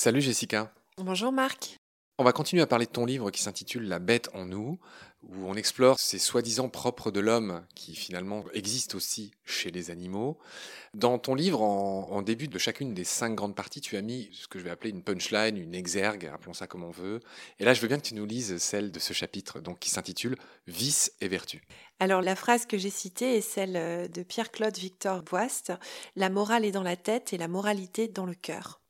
Salut Jessica. Bonjour Marc. On va continuer à parler de ton livre qui s'intitule La bête en nous, où on explore ces soi-disant propres de l'homme qui finalement existent aussi chez les animaux. Dans ton livre, en, début de chacune des cinq grandes parties, tu as mis ce que je vais appeler une punchline, une exergue, appelons ça comme on veut. Et là, je veux bien que tu nous lises celle de ce chapitre, donc qui s'intitule Vice et vertu. Alors la phrase que j'ai citée est celle euh, de Pierre-Claude Victor Boist La morale est dans la tête et la moralité dans le cœur.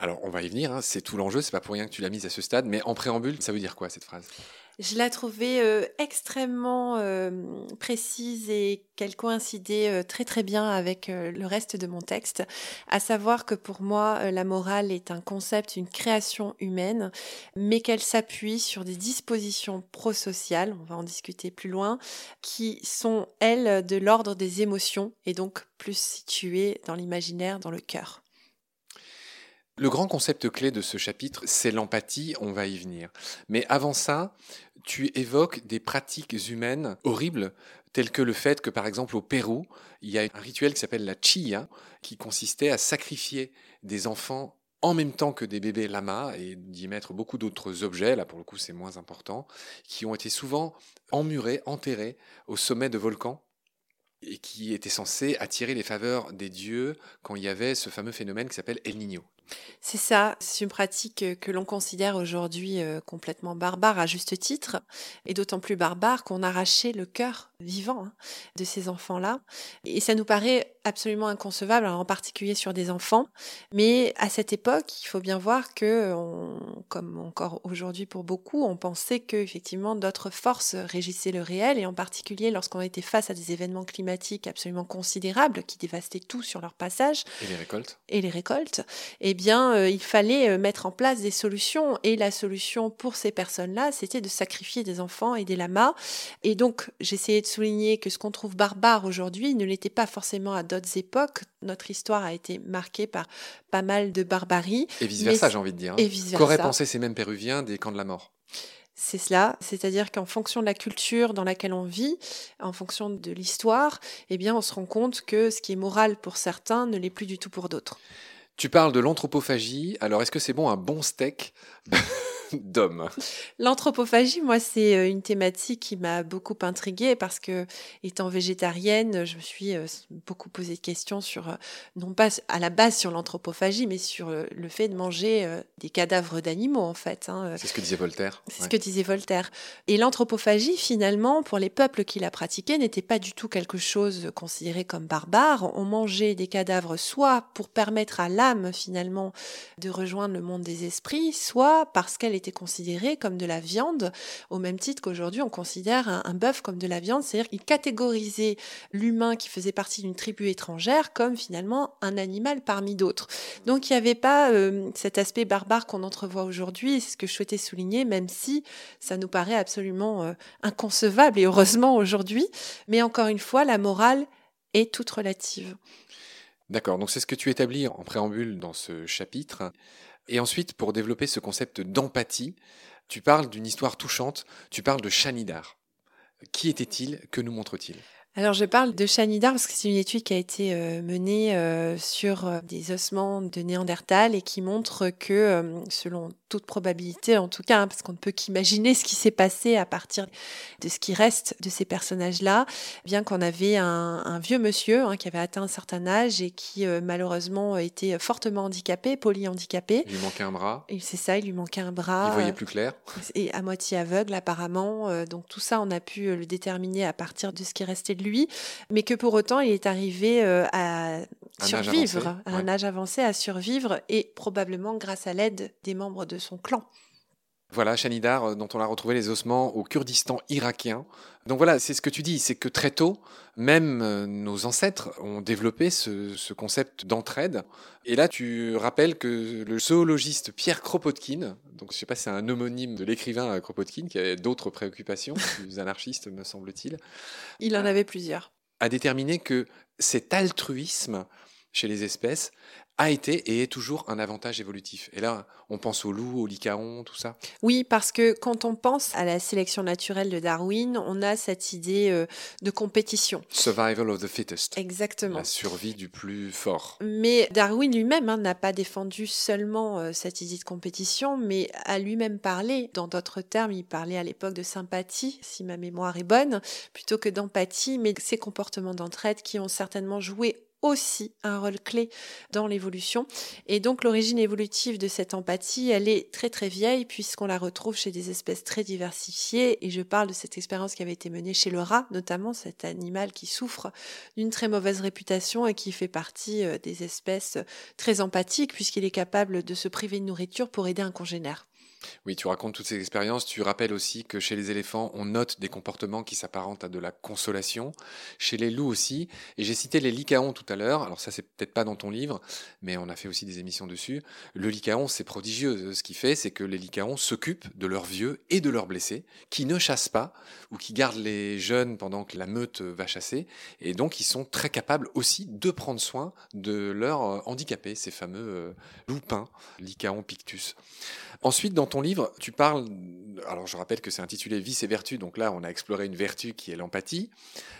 Alors, on va y venir, hein. c'est tout l'enjeu, c'est pas pour rien que tu l'as mise à ce stade, mais en préambule, ça veut dire quoi cette phrase? Je la trouvais euh, extrêmement euh, précise et qu'elle coïncidait euh, très très bien avec le reste de mon texte, à savoir que pour moi, la morale est un concept, une création humaine, mais qu'elle s'appuie sur des dispositions prosociales, on va en discuter plus loin, qui sont, elles, de l'ordre des émotions et donc plus situées dans l'imaginaire, dans le cœur. Le grand concept clé de ce chapitre, c'est l'empathie, on va y venir. Mais avant ça, tu évoques des pratiques humaines horribles, telles que le fait que, par exemple, au Pérou, il y a un rituel qui s'appelle la chia, qui consistait à sacrifier des enfants en même temps que des bébés lamas et d'y mettre beaucoup d'autres objets, là pour le coup c'est moins important, qui ont été souvent emmurés, enterrés au sommet de volcans et qui étaient censés attirer les faveurs des dieux quand il y avait ce fameux phénomène qui s'appelle El Niño. C'est ça, c'est une pratique euh, que l'on considère aujourd'hui euh, complètement barbare à juste titre, et d'autant plus barbare qu'on arrachait le cœur vivant hein, de ces enfants-là. Et ça nous paraît absolument inconcevable, en particulier sur des enfants. Mais à cette époque, il faut bien voir que, comme encore aujourd'hui pour beaucoup, on pensait que effectivement d'autres forces régissaient le réel, et en particulier lorsqu'on était face à des événements climatiques absolument considérables qui dévastaient tout sur leur passage. Et les récoltes. Et les récoltes. Eh bien, euh, il fallait euh, mettre en place des solutions, et la solution pour ces personnes-là, c'était de sacrifier des enfants et des lamas. Et donc, j'essayais de souligner que ce qu'on trouve barbare aujourd'hui ne l'était pas forcément à d'autres époques. Notre histoire a été marquée par pas mal de barbarie. Et vice-versa, j'ai envie de dire. Hein. Qu'auraient pensé ces mêmes Péruviens des camps de la mort? C'est cela, c'est-à-dire qu'en fonction de la culture dans laquelle on vit, en fonction de l'histoire, eh bien, on se rend compte que ce qui est moral pour certains ne l'est plus du tout pour d'autres. Tu parles de l'anthropophagie. Alors, est-ce que c'est bon un bon steak? d'hommes. L'anthropophagie, moi, c'est euh, une thématique qui m'a beaucoup intriguée parce que, étant végétarienne, je me suis euh, beaucoup posé de questions sur, euh, non pas à la base sur l'anthropophagie, mais sur le fait de manger des cadavres d'animaux, en fait. Hein, c'est ce que disait Voltaire. C'est ce que disait Voltaire. Et l'anthropophagie, finalement, pour les peuples qui la pratiquaient, n'était pas du tout quelque chose considéré comme barbare. On mangeait des cadavres soit pour permettre à l'âme, finalement, de rejoindre le monde des esprits, soit parce qu'elle était considéré comme de la viande, au même titre qu'aujourd'hui on considère un, bœuf comme de la viande, c'est-à-dire qu'il catégorisait l'humain qui faisait partie d'une tribu étrangère comme finalement un animal parmi d'autres. Donc il n'y avait pas euh, cet aspect barbare qu'on entrevoit aujourd'hui, ce que je souhaitais souligner, même si ça nous paraît absolument euh, inconcevable, et heureusement aujourd'hui, mais encore une fois, la morale est toute relative. D'accord, donc c'est ce que tu établis en préambule dans ce chapitre. Et ensuite, pour développer ce concept d'empathie, tu parles d'une histoire touchante, tu parles de Chanidar. Qui était-il? Que nous montre-t-il? Alors je parle de Chanidar parce que c'est une étude qui a été euh, menée euh, sur euh, des ossements de Néandertal et qui montre que, selon toute probabilité en tout cas, hein, parce qu'on ne peut qu'imaginer ce qui s'est passé à partir de ce qui reste de ces personnages-là, bien qu'on avait un, vieux monsieur hein, qui avait atteint un certain âge et qui malheureusement était fortement handicapé, polyhandicapé. Il lui manquait un bras. C'est ça, il lui manquait un bras. Il voyait plus clair. Et à moitié aveugle apparemment. donc tout ça, on a pu le déterminer à partir de ce qui restait de lui lui, mais que pour autant, il est arrivé euh, à survivre, à un âge avancé, à survivre, et probablement grâce à l'aide des membres de son clan. Voilà, Shanidar, euh, dont on a retrouvé les ossements au Kurdistan irakien. Donc voilà, c'est ce que tu dis, c'est que très tôt, même euh, nos ancêtres ont développé ce, concept d'entraide. Et là, tu rappelles que le zoologiste Pierre Kropotkin, donc je sais pas si c'est un homonyme de l'écrivain Kropotkin, qui avait d'autres préoccupations, plus anarchistes me semble-t-il. Il en avait plusieurs. A déterminé que cet altruisme chez les espèces a été et est toujours un avantage évolutif. Et là, on pense aux loups, aux lycaons, tout ça. Oui, parce que quand on pense à la sélection naturelle de Darwin, on a cette idée euh, de compétition. Survival of the fittest. Exactement. La survie du plus fort. Mais Darwin lui-même hein, n'a pas défendu seulement euh, cette idée de compétition, mais a lui-même parlé, dans d'autres termes, il parlait à l'époque de sympathie, si ma mémoire est bonne, plutôt que d'empathie, mais ces comportements d'entraide qui ont certainement joué aussi un rôle clé dans l'évolution. Et donc l'origine évolutive de cette empathie, elle est très très vieille puisqu'on la retrouve chez des espèces très diversifiées. Et je parle de cette expérience qui avait été menée chez le rat, notamment cet animal qui souffre d'une très mauvaise réputation et qui fait partie euh, des espèces très empathiques puisqu'il est capable de se priver de nourriture pour aider un congénère. Oui, tu racontes toutes ces expériences. Tu rappelles aussi que chez les éléphants, on note des comportements qui s'apparentent à de la consolation. Chez les loups aussi. Et j'ai cité les lycaons tout à l'heure. Alors ça, c'est peut-être pas dans ton livre, mais on a fait aussi des émissions dessus. Le lycaon, c'est prodigieux. Ce qu'il fait, c'est que les lycaons s'occupent de leurs vieux et de leurs blessés, qui ne chassent pas ou qui gardent les jeunes pendant que la meute va chasser. Et donc, ils sont très capables aussi de prendre soin de leurs handicapés, ces fameux euh, loupins, lycaon pictus. Ensuite, dans ton livre, tu parles, alors je rappelle que c'est intitulé Vice et vertu, donc là on a exploré une vertu qui est l'empathie.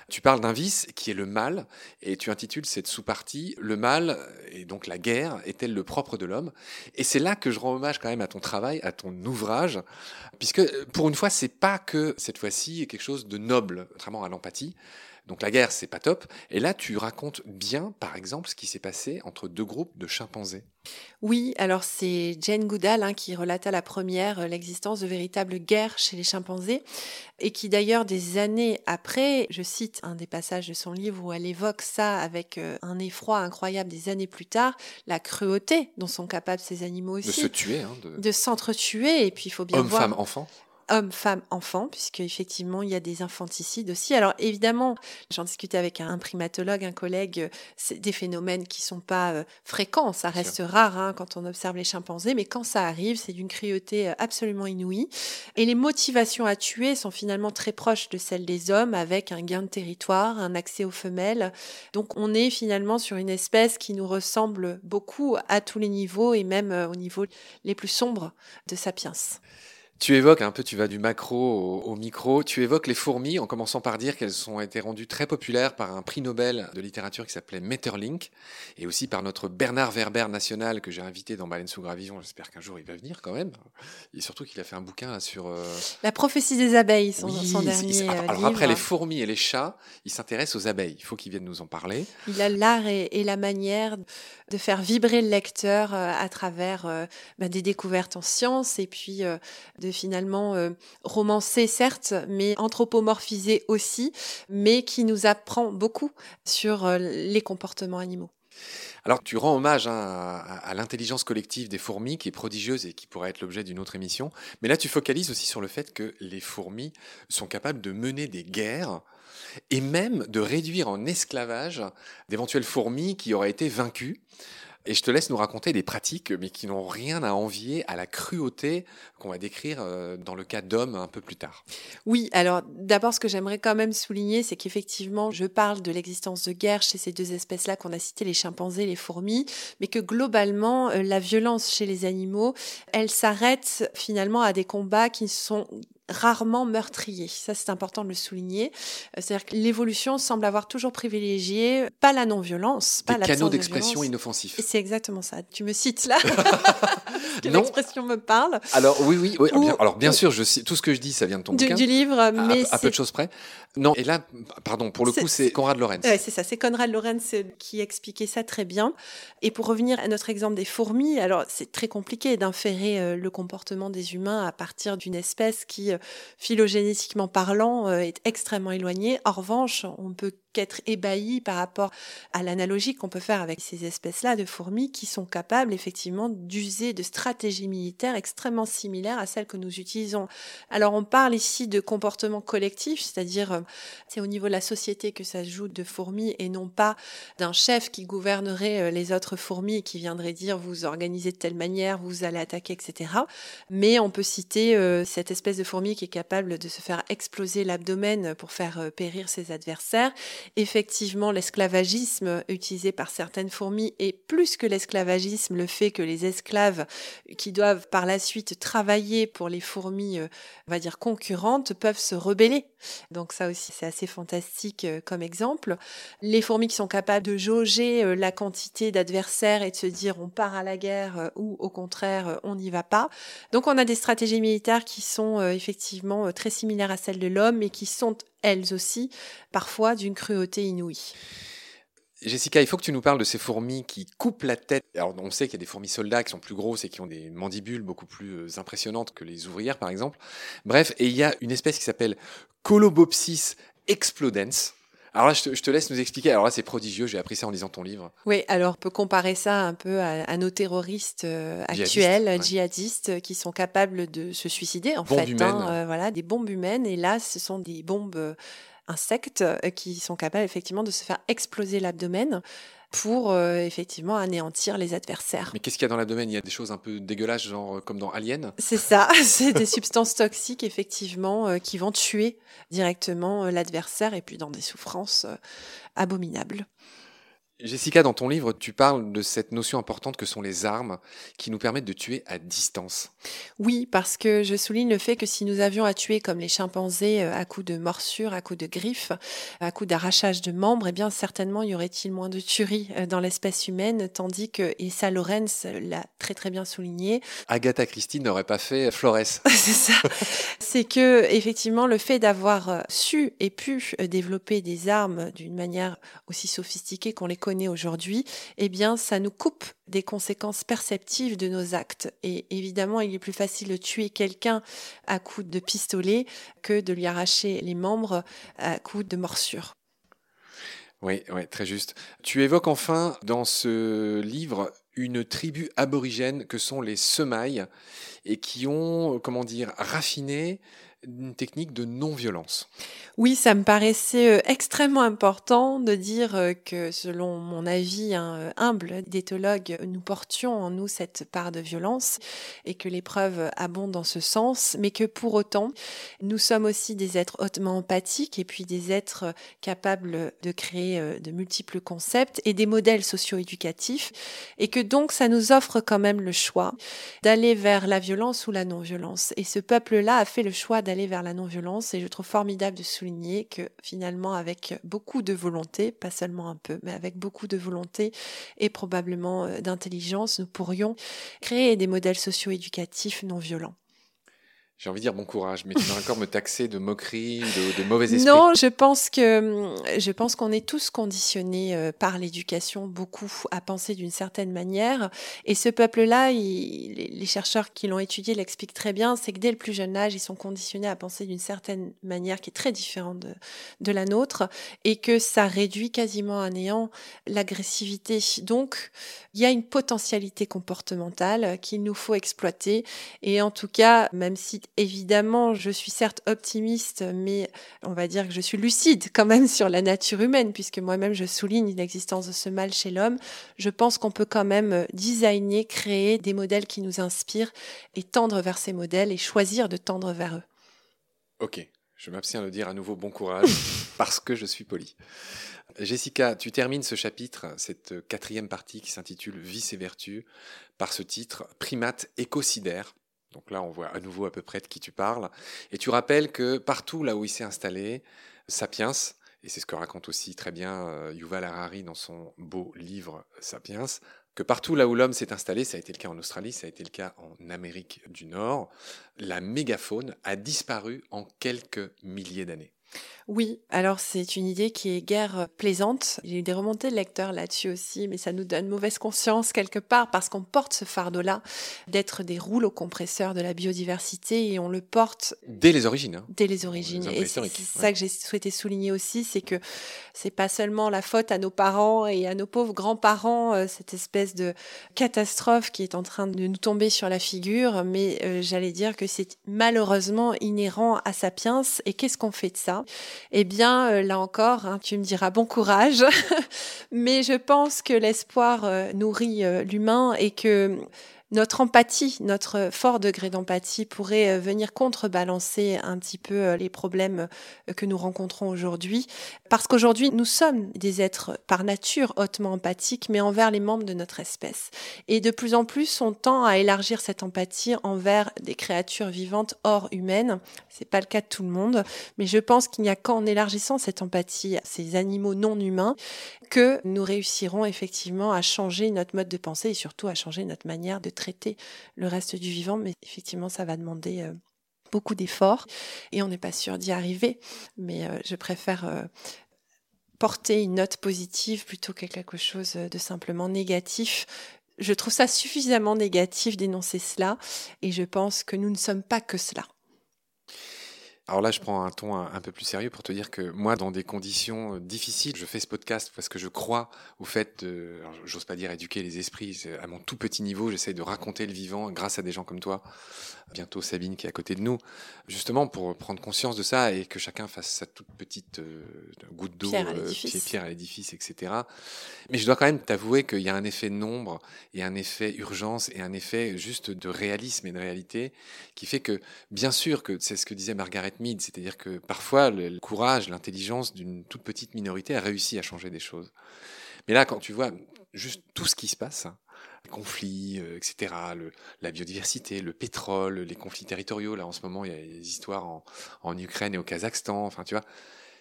Tu parles d'un vice qui est le mal, et tu intitules cette sous-partie Le mal, et donc la guerre, est-elle le propre de l'homme? Et c'est là que je rends hommage quand même à ton travail, à ton ouvrage, puisque pour une fois, c'est pas que cette fois-ci quelque chose de noble, contrairement à l'empathie. Donc la guerre, c'est pas top. Et là, tu racontes bien, par exemple, ce qui s'est passé entre deux groupes de chimpanzés. Oui, alors c'est Jane Goodall hein, qui relate à la première euh, l'existence de véritables guerres chez les chimpanzés et qui d'ailleurs des années après, je cite un des passages de son livre où elle évoque ça avec euh, un effroi incroyable des années plus tard, la cruauté dont sont capables ces animaux aussi. De se tuer. Hein, de... s'entretuer et puis il faut bien voir... femme, enfant hommes, femmes, enfants, puisque effectivement il y a des infanticides aussi. Alors évidemment, j'en discutais avec un primatologue, un collègue, euh, c'est des phénomènes qui sont pas euh, fréquents, ça reste rare hein, quand on observe les chimpanzés, mais quand ça arrive, c'est d'une cruauté euh, absolument inouïe. Et les motivations à tuer sont finalement très proches de celles des hommes, avec un gain de territoire, un accès aux femelles. Donc on est finalement sur une espèce qui nous ressemble beaucoup à tous les niveaux et même au niveau les plus sombres de Sapiens. Tu évoques un peu, tu vas du macro au, micro, tu évoques les fourmis en commençant par dire qu'elles ont été rendues très populaires par un prix Nobel de littérature qui s'appelait Metterlink et aussi par notre Bernard Werber national que j'ai invité dans Baleine sous Gravison. J'espère qu'un jour il va venir quand même. Et surtout qu'il a fait un bouquin sur. Euh, la prophétie des abeilles, son, son dernier. alors, alors après les fourmis et les chats, il s'intéresse aux abeilles. Il faut qu'il vienne nous en parler. Il a l'art et, la manière de faire vibrer le lecteur euh, à travers euh, bah, des découvertes en sciences et puis de finalement euh, certes, mais anthropomorphisé aussi, mais qui nous apprend beaucoup sur euh, les comportements animaux. Alors, tu rends hommage hein, à, l'intelligence collective des fourmis, qui est prodigieuse et qui pourrait être l'objet d'une autre émission. Mais là, tu focalises aussi sur le fait que les fourmis sont capables de mener des guerres et même de réduire en esclavage d'éventuelles fourmis qui auraient été vaincues. Et je te laisse nous raconter des pratiques, mais qui n'ont rien à envier à la cruauté qu'on va décrire euh, dans le cas d'hommes un peu plus tard. Oui, alors d'abord, ce que j'aimerais quand même souligner, c'est qu'effectivement, je parle de l'existence de guerre chez ces deux espèces-là qu'on a citées, les chimpanzés, les fourmis, mais que globalement, euh, la violence chez les animaux, elle s'arrête finalement à des combats qui sont rarement meurtrier. Ça, c'est important de le souligner. Euh, c'est-à-dire que l'évolution semble avoir toujours privilégié pas la non-violence, pas la canaux d'expression inoffensifs. C'est exactement ça. Tu me cites là l'expression me parle. Alors oui, oui. bien, alors bien sûr, je, tout ce que je dis, ça vient de ton du, bouquin. Du livre, mais à, peu de choses près. Non, et là, pardon, pour le coup, c'est Conrad Lorenz. Ouais, c'est ça, c'est Conrad Lorenz qui expliquait ça très bien. Et pour revenir à notre exemple des fourmis, alors c'est très compliqué d'inférer euh, le comportement des humains à partir d'une espèce qui phylogénétiquement parlant, euh, est extrêmement éloigné. En revanche, on peut qu'être ébahi par rapport à l'analogie qu'on peut faire avec ces espèces-là de fourmis qui sont capables effectivement d'user de stratégies militaires extrêmement similaires à celles que nous utilisons. Alors on parle ici de comportement collectif, c'est-à-dire euh, c'est au niveau de la société que ça se joue de fourmis et non pas d'un chef qui gouvernerait euh, les autres fourmis et qui viendrait dire vous organisez de telle manière, vous allez attaquer, etc. Mais on peut citer cette espèce de fourmi qui est capable de se faire exploser l'abdomen pour faire périr ses adversaires effectivement l'esclavagisme utilisé par certaines fourmis et plus que l'esclavagisme, le fait que les esclaves qui doivent par la suite travailler pour les fourmis, euh, on va dire concurrentes, peuvent se rebeller. Donc ça aussi, c'est assez fantastique euh, comme exemple. Les fourmis qui sont capables de jauger euh, la quantité d'adversaires et de se dire on part à la guerre ou au contraire on n'y va pas. Donc on a des stratégies militaires qui sont effectivement très similaires à celles de l'homme et qui sont elles aussi parfois d'une cruauté inouïe. Jessica, il faut que tu nous parles de ces fourmis qui coupent la tête. Alors, on sait qu'il y a des fourmis soldats qui sont plus grosses et qui ont des mandibules beaucoup plus euh, impressionnantes que les ouvrières, par exemple. Bref, et il y a une espèce qui s'appelle Colobopsis explodens. Alors là, je te, laisse nous expliquer. Alors là, c'est prodigieux. J'ai appris ça en lisant ton livre. Oui, alors on peut comparer ça un peu à, nos terroristes euh, actuels, djihadistes, qui sont capables de se suicider, en fait. Hein, euh, voilà, des bombes humaines. Et là, ce sont des bombes insectes euh, qui sont capables effectivement de se faire exploser l'abdomen pour euh, effectivement anéantir les adversaires. Mais qu'est-ce qu'il y a dans l'abdomen? Il y a des choses un peu dégueulasses, genre euh, comme dans Alien? C'est ça, c'est des substances toxiques effectivement qui vont tuer directement l'adversaire et puis dans des souffrances abominables. Jessica, dans ton livre, tu parles de cette notion importante que sont les armes qui nous permettent de tuer à distance. Oui, parce que je souligne le fait que si nous avions à tuer comme les chimpanzés euh, à coups de morsures, à coups de griffes, à coups d'arrachage de membres, eh bien certainement y aurait-il moins de tueries euh, dans l'espèce humaine, tandis que, et ça Lorenz l'a très très bien souligné. Agatha Christie n'aurait pas fait Flores. C'est ça. C'est que effectivement le fait d'avoir euh, su et pu développer des armes d'une manière aussi sophistiquée qu'on les aujourd'hui, eh bien, ça nous coupe des conséquences perceptives de nos actes. Et évidemment, il est plus facile de tuer quelqu'un à coups de pistolet que de lui arracher les membres à coups de morsure. Oui, oui, très juste. Tu évoques enfin dans ce livre une tribu aborigène que sont les Semailles et qui ont, comment dire, raffiné une technique de non-violence. Oui, ça me paraissait euh, extrêmement important de dire euh, que, selon mon avis hein, euh, humble d'éthologue, nous portions en nous cette part de violence et que les preuves abondent dans ce sens, mais que pour autant, nous sommes aussi des êtres hautement empathiques et puis des êtres capables de créer de multiples concepts et des modèles socio-éducatifs et que donc ça nous offre quand même le choix d'aller vers la violence ou la non-violence. Et ce peuple-là a fait le choix d'aller vers la non-violence et je trouve formidable de souligner que finalement avec beaucoup de volonté, pas seulement un peu, mais avec beaucoup de volonté et probablement euh, d'intelligence, nous pourrions créer des modèles socio-éducatifs non violents. J'ai envie de dire bon courage, mais tu vas encore me taxer de moquerie, de, de mauvais esprit. Non, je pense que je pense qu'on est tous conditionnés euh, par l'éducation beaucoup à penser d'une certaine manière. Et ce peuple-là, les chercheurs qui l'ont étudié l'expliquent très bien, c'est que dès le plus jeune âge, ils sont conditionnés à penser d'une certaine manière qui est très différente de la nôtre, et que ça réduit quasiment à néant l'agressivité. Donc, il y a une potentialité comportementale qu'il nous faut exploiter. Et en tout cas, même si évidemment je suis certes optimiste, mais on va dire que je suis lucide quand même sur la nature humaine, puisque moi-même je souligne l'existence de ce mal chez l'homme, je pense qu'on peut quand même designer, créer des modèles qui nous inspirent et tendre vers ces modèles et choisir de tendre vers eux. Ok, je m'abstiens de dire à nouveau bon courage parce que je suis poli. Jessica, tu termines ce chapitre, cette quatrième partie qui s'intitule Vice et vertu, par ce titre Primate écocidaire. Donc là, on voit à nouveau à peu près de qui tu parles. Et tu rappelles que partout là où il s'est installé, Sapiens, et c'est ce que raconte aussi très bien euh, Yuval Harari dans son beau livre Sapiens, que partout là où l'homme s'est installé, ça a été le cas en Australie, ça a été le cas en Amérique du Nord, la mégafaune a disparu en quelques milliers d'années. Oui, alors c'est une idée qui est guère plaisante. J'ai eu des remontées de lecteurs là-dessus aussi, mais ça nous donne mauvaise conscience quelque part parce qu'on porte ce fardeau-là d'être des rouleaux compresseurs de la biodiversité et on le porte dès les origines. Hein. Dès les origines. et c'est ça que j'ai souhaité souligner aussi, c'est que c'est pas seulement la faute à nos parents et à nos pauvres grands-parents, euh, cette espèce de catastrophe qui est en train de nous tomber sur la figure, mais euh, j'allais dire que c'est malheureusement inhérent à Sapiens. Et qu'est-ce qu'on fait de ça? Eh bien, euh, là encore, hein, tu me diras bon courage, mais je pense que l'espoir euh, nourrit euh, l'humain et que notre empathie, notre fort degré d'empathie pourrait euh, venir contrebalancer un petit peu euh, les problèmes euh, que nous rencontrons aujourd'hui. Parce qu'aujourd'hui, nous sommes des êtres par nature hautement empathiques, mais envers les membres de notre espèce. Et de plus en plus, on tend à élargir cette empathie envers des créatures vivantes hors humaines. C'est pas le cas de tout le monde, mais je pense qu'il n'y a qu'en élargissant cette empathie à ces animaux non humains que nous réussirons effectivement à changer notre mode de pensée et surtout à changer notre manière de traiter le reste du vivant. Mais effectivement, ça va demander euh, beaucoup d'efforts et on n'est pas sûr d'y arriver. Mais euh, je préfère euh, porter une note positive plutôt que quelque chose de simplement négatif. Je trouve ça suffisamment négatif d'énoncer cela et je pense que nous ne sommes pas que cela. Alors là, je prends un ton un, peu plus sérieux pour te dire que moi, dans des conditions euh, difficiles, je fais ce podcast parce que je crois au fait de, j'ose pas dire éduquer les esprits, à mon tout petit niveau, j'essaie de raconter le vivant grâce à des gens comme toi, bientôt Sabine qui est à côté de nous, justement pour prendre conscience de ça et que chacun fasse sa toute petite euh, goutte d'eau, pierre, euh, à l'édifice, etc. Mais je dois quand même t'avouer qu'il y a un effet nombre et un effet urgence et un effet juste de réalisme et de réalité qui fait que, bien sûr, que c'est ce que disait Margaret C'est-à-dire que parfois le, courage, l'intelligence d'une toute petite minorité a réussi à changer des choses. Mais là, quand tu vois juste tout ce qui se passe, les conflits, euh, etc., la biodiversité, le pétrole, les conflits territoriaux, là en ce moment il y a des histoires en, en Ukraine et au Kazakhstan, enfin tu vois,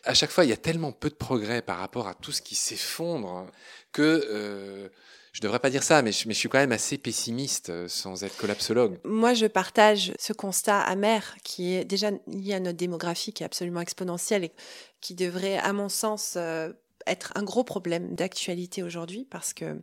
à chaque fois il y a tellement peu de progrès par rapport à tout ce qui s'effondre que... Euh, je devrais pas dire ça, mais je, suis quand même assez pessimiste euh, sans être collapsologue. Moi, je partage ce constat amer qui est déjà lié à notre démographie qui est absolument exponentielle et qui devrait, à mon sens, euh, être un gros problème d'actualité aujourd'hui parce que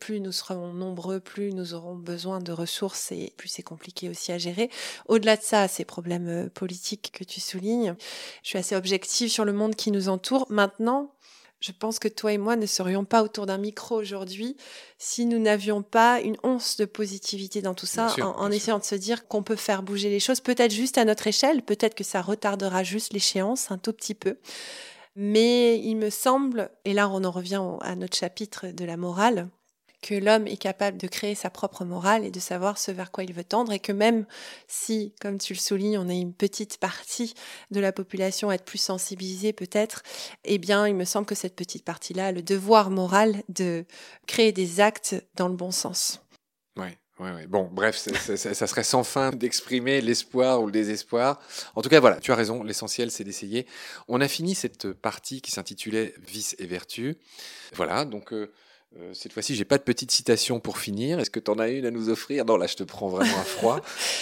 plus nous serons nombreux, plus nous aurons besoin de ressources et plus c'est compliqué aussi à gérer. Au-delà de ça, ces problèmes euh, politiques que tu soulignes, je suis assez objective sur le monde qui nous entoure. Maintenant, je pense que toi et moi ne serions pas autour d'un micro aujourd'hui si nous n'avions pas une once de positivité dans tout ça, en, essayant de se dire qu'on peut faire bouger les choses, peut-être juste à notre échelle, peut-être que ça retardera juste l'échéance un tout petit peu. Mais il me semble, et là on en revient à notre chapitre de la morale, que l'homme est capable de créer sa propre morale et de savoir ce vers quoi il veut tendre et que même si, comme tu le soulignes, on est une petite partie de la population à être plus sensibilisée peut-être, eh bien, il me semble que cette petite partie-là a le devoir moral de créer des actes dans le bon sens. Oui. Ouais, ouais. Bon, bref, ça serait sans fin d'exprimer l'espoir ou le désespoir. En tout cas, voilà, tu as raison, l'essentiel, c'est d'essayer. On a fini cette partie qui s'intitulait Vice et Vertu. Voilà, donc euh, cette fois-ci, j'ai pas de petite citation pour finir. Est-ce que tu en as une à nous offrir? Non, là, je te prends vraiment à froid.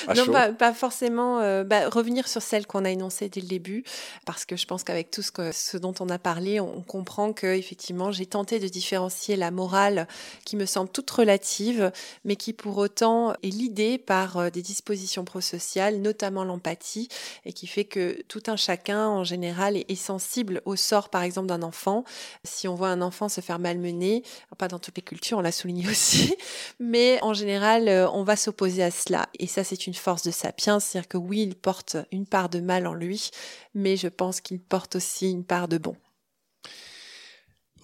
non, Pas, forcément. Euh, bah, revenir sur celle qu'on a énoncée dès le début, parce que je pense qu'avec tout ce, que, ce, dont on a parlé, on, comprend que effectivement, j'ai tenté de différencier la morale, qui me semble toute relative, mais qui pour autant est l'idée par euh, des dispositions prosociales, notamment l'empathie, et qui fait que tout un chacun, en général, est, est sensible au sort, par exemple, d'un enfant. Si on voit un enfant se faire malmener, pas dans toutes les cultures, on l'a souligné aussi, mais en général, euh, on va s'opposer à cela. Et ça, c'est une force de sapiens, c'est-à-dire que oui, il porte une part de mal en lui, mais je pense qu'il porte aussi une part de bon.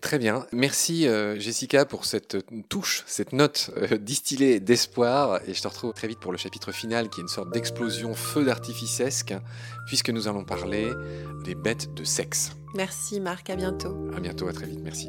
Très bien. Merci euh, Jessica pour cette touche, cette note euh, distillée d'espoir. Et je te retrouve très vite pour le chapitre final qui est une sorte d'explosion feu d'artificesque, puisque nous allons parler des bêtes de sexe. Merci Marc, à bientôt. À bientôt, à très vite, merci.